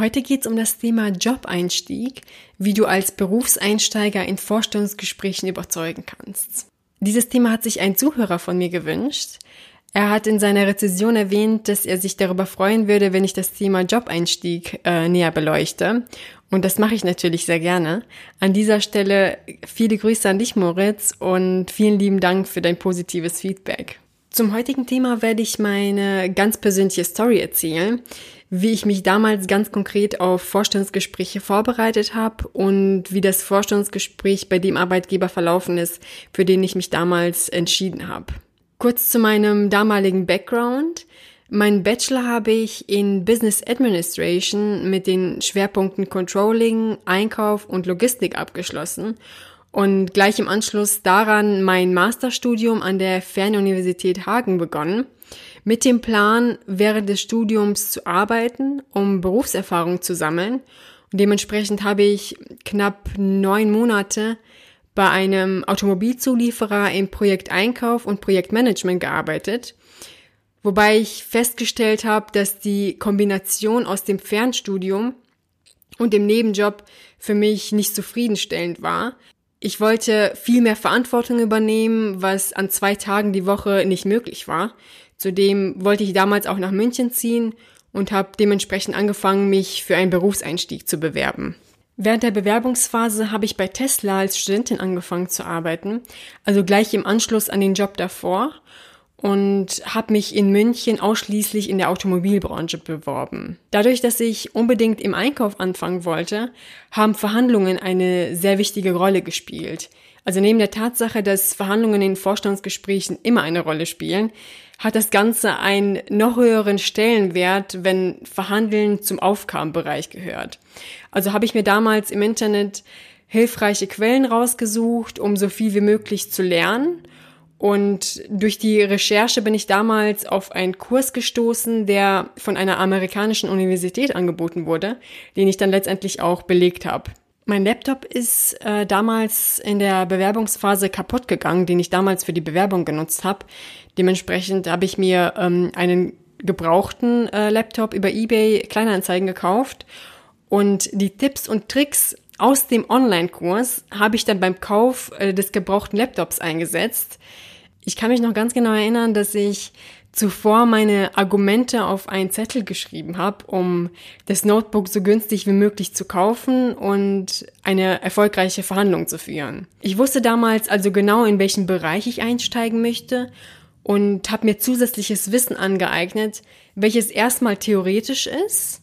Heute geht es um das Thema Job-Einstieg, wie du als Berufseinsteiger in Vorstellungsgesprächen überzeugen kannst. Dieses Thema hat sich ein Zuhörer von mir gewünscht. Er hat in seiner Rezession erwähnt, dass er sich darüber freuen würde, wenn ich das Thema Job-Einstieg äh, näher beleuchte. Und das mache ich natürlich sehr gerne. An dieser Stelle viele Grüße an dich, Moritz, und vielen lieben Dank für dein positives Feedback. Zum heutigen Thema werde ich meine ganz persönliche Story erzählen, wie ich mich damals ganz konkret auf Vorstellungsgespräche vorbereitet habe und wie das Vorstellungsgespräch bei dem Arbeitgeber verlaufen ist, für den ich mich damals entschieden habe. Kurz zu meinem damaligen Background. Mein Bachelor habe ich in Business Administration mit den Schwerpunkten Controlling, Einkauf und Logistik abgeschlossen und gleich im Anschluss daran mein Masterstudium an der Fernuniversität Hagen begonnen, mit dem Plan, während des Studiums zu arbeiten, um Berufserfahrung zu sammeln. Und dementsprechend habe ich knapp neun Monate bei einem Automobilzulieferer im Projekt Einkauf und Projektmanagement gearbeitet, wobei ich festgestellt habe, dass die Kombination aus dem Fernstudium und dem Nebenjob für mich nicht zufriedenstellend war, ich wollte viel mehr Verantwortung übernehmen, was an zwei Tagen die Woche nicht möglich war. Zudem wollte ich damals auch nach München ziehen und habe dementsprechend angefangen, mich für einen Berufseinstieg zu bewerben. Während der Bewerbungsphase habe ich bei Tesla als Studentin angefangen zu arbeiten, also gleich im Anschluss an den Job davor und habe mich in München ausschließlich in der Automobilbranche beworben. Dadurch, dass ich unbedingt im Einkauf anfangen wollte, haben Verhandlungen eine sehr wichtige Rolle gespielt. Also neben der Tatsache, dass Verhandlungen in Vorstandsgesprächen immer eine Rolle spielen, hat das Ganze einen noch höheren Stellenwert, wenn Verhandeln zum Aufgabenbereich gehört. Also habe ich mir damals im Internet hilfreiche Quellen rausgesucht, um so viel wie möglich zu lernen und durch die Recherche bin ich damals auf einen Kurs gestoßen, der von einer amerikanischen Universität angeboten wurde, den ich dann letztendlich auch belegt habe. Mein Laptop ist äh, damals in der Bewerbungsphase kaputt gegangen, den ich damals für die Bewerbung genutzt habe. Dementsprechend habe ich mir ähm, einen gebrauchten äh, Laptop über eBay Kleinanzeigen gekauft und die Tipps und Tricks aus dem Online-Kurs habe ich dann beim Kauf äh, des gebrauchten Laptops eingesetzt. Ich kann mich noch ganz genau erinnern, dass ich zuvor meine Argumente auf einen Zettel geschrieben habe, um das Notebook so günstig wie möglich zu kaufen und eine erfolgreiche Verhandlung zu führen. Ich wusste damals also genau, in welchen Bereich ich einsteigen möchte und habe mir zusätzliches Wissen angeeignet, welches erstmal theoretisch ist,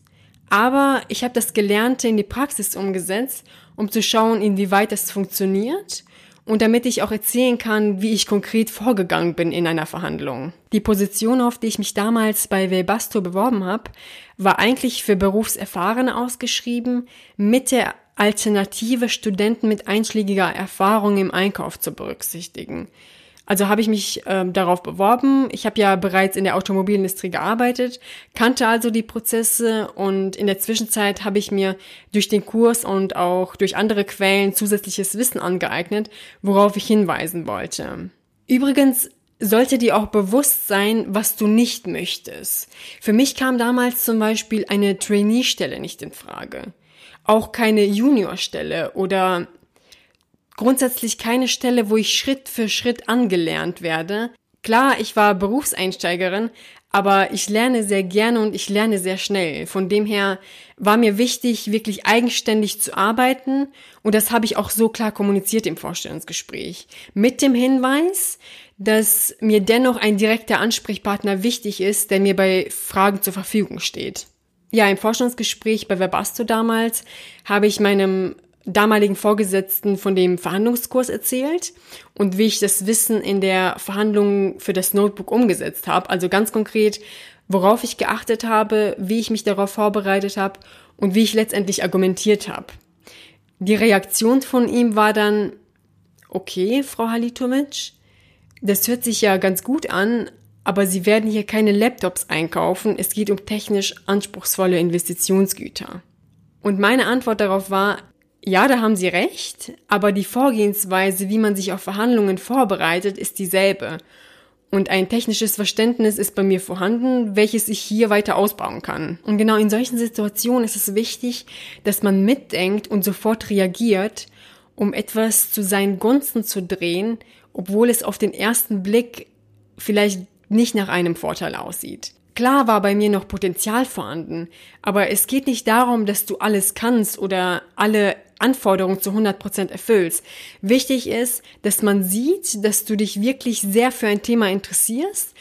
aber ich habe das Gelernte in die Praxis umgesetzt, um zu schauen, inwieweit es funktioniert und damit ich auch erzählen kann, wie ich konkret vorgegangen bin in einer Verhandlung. Die Position, auf die ich mich damals bei Webasto beworben habe, war eigentlich für Berufserfahrene ausgeschrieben, mit der Alternative Studenten mit einschlägiger Erfahrung im Einkauf zu berücksichtigen. Also habe ich mich äh, darauf beworben. Ich habe ja bereits in der Automobilindustrie gearbeitet, kannte also die Prozesse und in der Zwischenzeit habe ich mir durch den Kurs und auch durch andere Quellen zusätzliches Wissen angeeignet, worauf ich hinweisen wollte. Übrigens sollte dir auch bewusst sein, was du nicht möchtest. Für mich kam damals zum Beispiel eine Trainee-Stelle nicht in Frage. Auch keine Junior-Stelle oder grundsätzlich keine Stelle, wo ich Schritt für Schritt angelernt werde. Klar, ich war Berufseinsteigerin, aber ich lerne sehr gerne und ich lerne sehr schnell. Von dem her war mir wichtig, wirklich eigenständig zu arbeiten und das habe ich auch so klar kommuniziert im Vorstellungsgespräch. Mit dem Hinweis, dass mir dennoch ein direkter Ansprechpartner wichtig ist, der mir bei Fragen zur Verfügung steht. Ja, im Forschungsgespräch bei Webasto damals habe ich meinem damaligen Vorgesetzten von dem Verhandlungskurs erzählt und wie ich das Wissen in der Verhandlung für das Notebook umgesetzt habe. Also ganz konkret, worauf ich geachtet habe, wie ich mich darauf vorbereitet habe und wie ich letztendlich argumentiert habe. Die Reaktion von ihm war dann, okay, Frau Halitovic, das hört sich ja ganz gut an, aber Sie werden hier keine Laptops einkaufen. Es geht um technisch anspruchsvolle Investitionsgüter. Und meine Antwort darauf war, ja, da haben Sie recht, aber die Vorgehensweise, wie man sich auf Verhandlungen vorbereitet, ist dieselbe. und ein technisches Verständnis ist bei mir vorhanden, welches ich hier weiter ausbauen kann. Und genau in solchen Situationen ist es wichtig, dass man mitdenkt und sofort reagiert, um etwas zu seinen Gunsten zu drehen, obwohl es auf den ersten Blick vielleicht nicht nach einem Vorteil aussieht. Klar war bei mir noch Potenzial vorhanden, aber es geht nicht darum, dass du alles kannst oder alle Anforderungen zu 100% erfüllst. Wichtig ist, dass man sieht, dass du dich wirklich sehr für ein Thema interessierst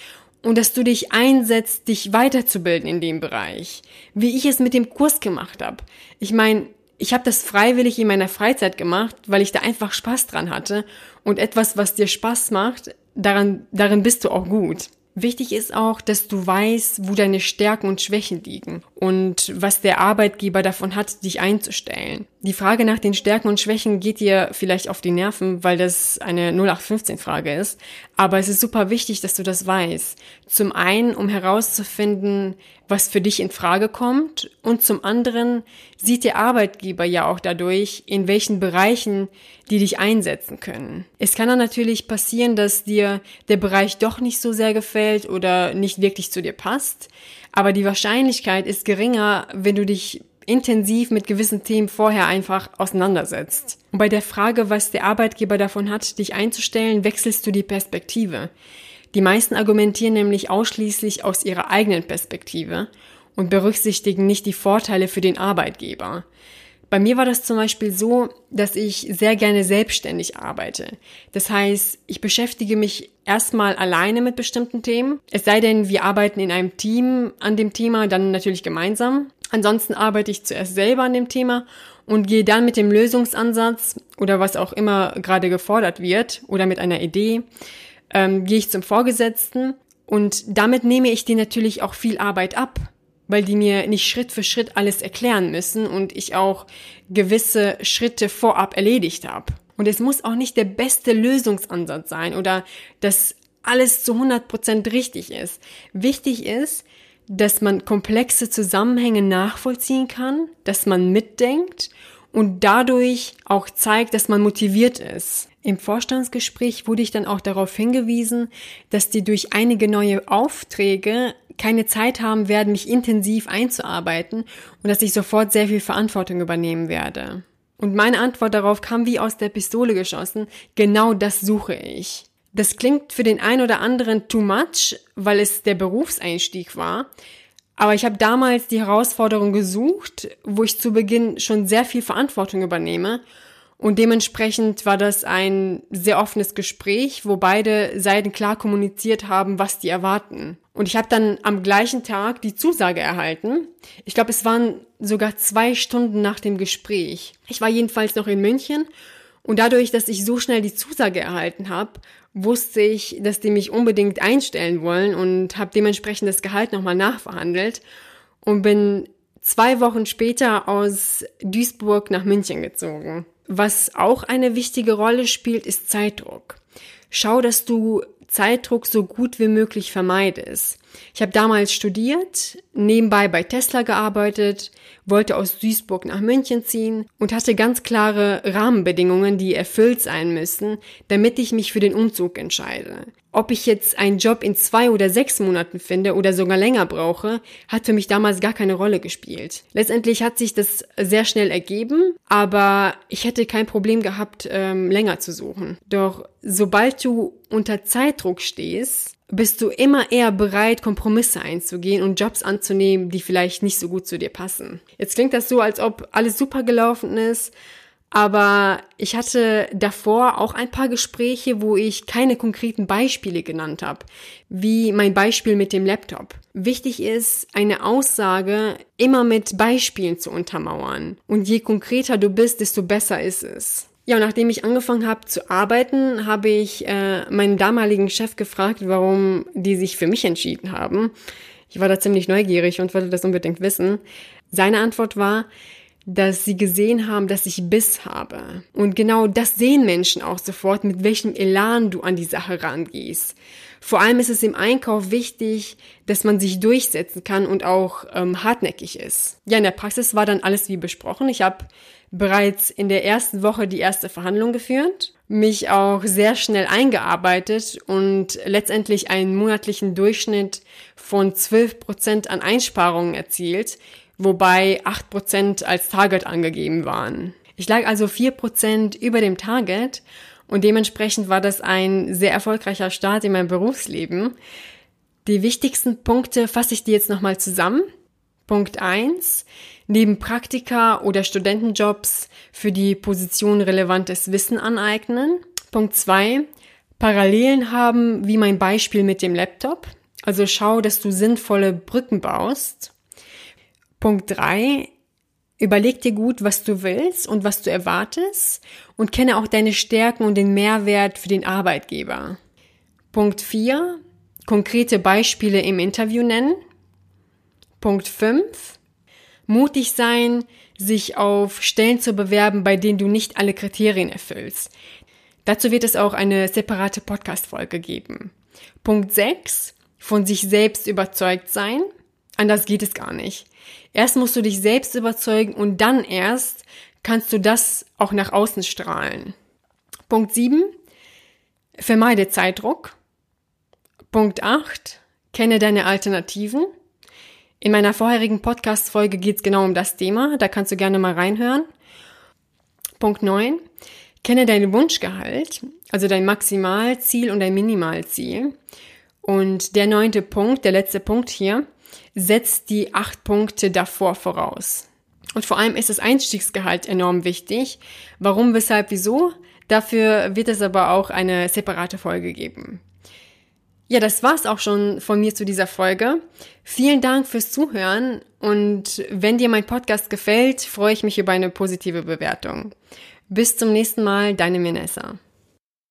und dass du dich einsetzt, dich weiterzubilden in dem Bereich. Wie ich es mit dem Kurs gemacht habe. Ich meine, ich habe das freiwillig in meiner Freizeit gemacht, weil ich da einfach Spaß dran hatte und etwas, was dir Spaß macht, daran, darin bist du auch gut. Wichtig ist auch, dass du weißt, wo deine Stärken und Schwächen liegen und was der Arbeitgeber davon hat, dich einzustellen. Die Frage nach den Stärken und Schwächen geht dir vielleicht auf die Nerven, weil das eine 0815-Frage ist. Aber es ist super wichtig, dass du das weißt. Zum einen, um herauszufinden, was für dich in Frage kommt. Und zum anderen sieht der Arbeitgeber ja auch dadurch, in welchen Bereichen die dich einsetzen können. Es kann dann natürlich passieren, dass dir der Bereich doch nicht so sehr gefällt oder nicht wirklich zu dir passt. Aber die Wahrscheinlichkeit ist geringer, wenn du dich intensiv mit gewissen Themen vorher einfach auseinandersetzt. Und bei der Frage, was der Arbeitgeber davon hat, dich einzustellen, wechselst du die Perspektive. Die meisten argumentieren nämlich ausschließlich aus ihrer eigenen Perspektive und berücksichtigen nicht die Vorteile für den Arbeitgeber. Bei mir war das zum Beispiel so, dass ich sehr gerne selbstständig arbeite. Das heißt, ich beschäftige mich erstmal alleine mit bestimmten Themen. Es sei denn, wir arbeiten in einem Team an dem Thema, dann natürlich gemeinsam. Ansonsten arbeite ich zuerst selber an dem Thema und gehe dann mit dem Lösungsansatz oder was auch immer gerade gefordert wird oder mit einer Idee, ähm, gehe ich zum Vorgesetzten und damit nehme ich dir natürlich auch viel Arbeit ab, weil die mir nicht Schritt für Schritt alles erklären müssen und ich auch gewisse Schritte vorab erledigt habe. Und es muss auch nicht der beste Lösungsansatz sein oder dass alles zu 100 Prozent richtig ist. Wichtig ist, dass man komplexe Zusammenhänge nachvollziehen kann, dass man mitdenkt und dadurch auch zeigt, dass man motiviert ist. Im Vorstandsgespräch wurde ich dann auch darauf hingewiesen, dass die durch einige neue Aufträge keine Zeit haben werden, mich intensiv einzuarbeiten und dass ich sofort sehr viel Verantwortung übernehmen werde. Und meine Antwort darauf kam wie aus der Pistole geschossen, genau das suche ich. Das klingt für den einen oder anderen too much, weil es der Berufseinstieg war. Aber ich habe damals die Herausforderung gesucht, wo ich zu Beginn schon sehr viel Verantwortung übernehme. Und dementsprechend war das ein sehr offenes Gespräch, wo beide Seiten klar kommuniziert haben, was die erwarten. Und ich habe dann am gleichen Tag die Zusage erhalten. Ich glaube, es waren sogar zwei Stunden nach dem Gespräch. Ich war jedenfalls noch in München und dadurch, dass ich so schnell die Zusage erhalten habe, wusste ich, dass die mich unbedingt einstellen wollen und habe dementsprechend das Gehalt nochmal nachverhandelt und bin zwei Wochen später aus Duisburg nach München gezogen. Was auch eine wichtige Rolle spielt, ist Zeitdruck. Schau, dass du Zeitdruck so gut wie möglich vermeidest. Ich habe damals studiert, nebenbei bei Tesla gearbeitet, wollte aus Duisburg nach München ziehen und hatte ganz klare Rahmenbedingungen, die erfüllt sein müssen, damit ich mich für den Umzug entscheide. Ob ich jetzt einen Job in zwei oder sechs Monaten finde oder sogar länger brauche, hat für mich damals gar keine Rolle gespielt. Letztendlich hat sich das sehr schnell ergeben, aber ich hätte kein Problem gehabt, ähm, länger zu suchen. Doch sobald du unter Zeitdruck stehst, bist du immer eher bereit, Kompromisse einzugehen und Jobs anzunehmen, die vielleicht nicht so gut zu dir passen. Jetzt klingt das so, als ob alles super gelaufen ist, aber ich hatte davor auch ein paar Gespräche, wo ich keine konkreten Beispiele genannt habe, wie mein Beispiel mit dem Laptop. Wichtig ist, eine Aussage immer mit Beispielen zu untermauern. Und je konkreter du bist, desto besser ist es. Ja, und nachdem ich angefangen habe zu arbeiten, habe ich äh, meinen damaligen Chef gefragt, warum die sich für mich entschieden haben. Ich war da ziemlich neugierig und wollte das unbedingt wissen. Seine Antwort war, dass sie gesehen haben, dass ich Biss habe. Und genau das sehen Menschen auch sofort, mit welchem Elan du an die Sache rangehst. Vor allem ist es im Einkauf wichtig, dass man sich durchsetzen kann und auch ähm, hartnäckig ist. Ja, in der Praxis war dann alles wie besprochen. Ich habe bereits in der ersten Woche die erste Verhandlung geführt mich auch sehr schnell eingearbeitet und letztendlich einen monatlichen Durchschnitt von 12 Prozent an Einsparungen erzielt, wobei 8 Prozent als Target angegeben waren. Ich lag also 4 Prozent über dem Target und dementsprechend war das ein sehr erfolgreicher Start in meinem Berufsleben. Die wichtigsten Punkte fasse ich dir jetzt nochmal zusammen. Punkt eins: Neben Praktika oder Studentenjobs für die Position relevantes Wissen aneignen. Punkt zwei: Parallelen haben, wie mein Beispiel mit dem Laptop. Also schau, dass du sinnvolle Brücken baust. Punkt drei: Überleg dir gut, was du willst und was du erwartest und kenne auch deine Stärken und den Mehrwert für den Arbeitgeber. Punkt vier: Konkrete Beispiele im Interview nennen. Punkt 5. Mutig sein, sich auf Stellen zu bewerben, bei denen du nicht alle Kriterien erfüllst. Dazu wird es auch eine separate Podcast-Folge geben. Punkt 6. Von sich selbst überzeugt sein. Anders geht es gar nicht. Erst musst du dich selbst überzeugen und dann erst kannst du das auch nach außen strahlen. Punkt 7. Vermeide Zeitdruck. Punkt 8. Kenne deine Alternativen. In meiner vorherigen Podcast-Folge geht es genau um das Thema, da kannst du gerne mal reinhören. Punkt 9. Kenne dein Wunschgehalt, also dein Maximalziel und dein Minimalziel. Und der neunte Punkt, der letzte Punkt hier, setzt die acht Punkte davor voraus. Und vor allem ist das Einstiegsgehalt enorm wichtig. Warum, weshalb, wieso? Dafür wird es aber auch eine separate Folge geben. Ja, das war's auch schon von mir zu dieser Folge. Vielen Dank fürs Zuhören und wenn dir mein Podcast gefällt, freue ich mich über eine positive Bewertung. Bis zum nächsten Mal, deine Minessa.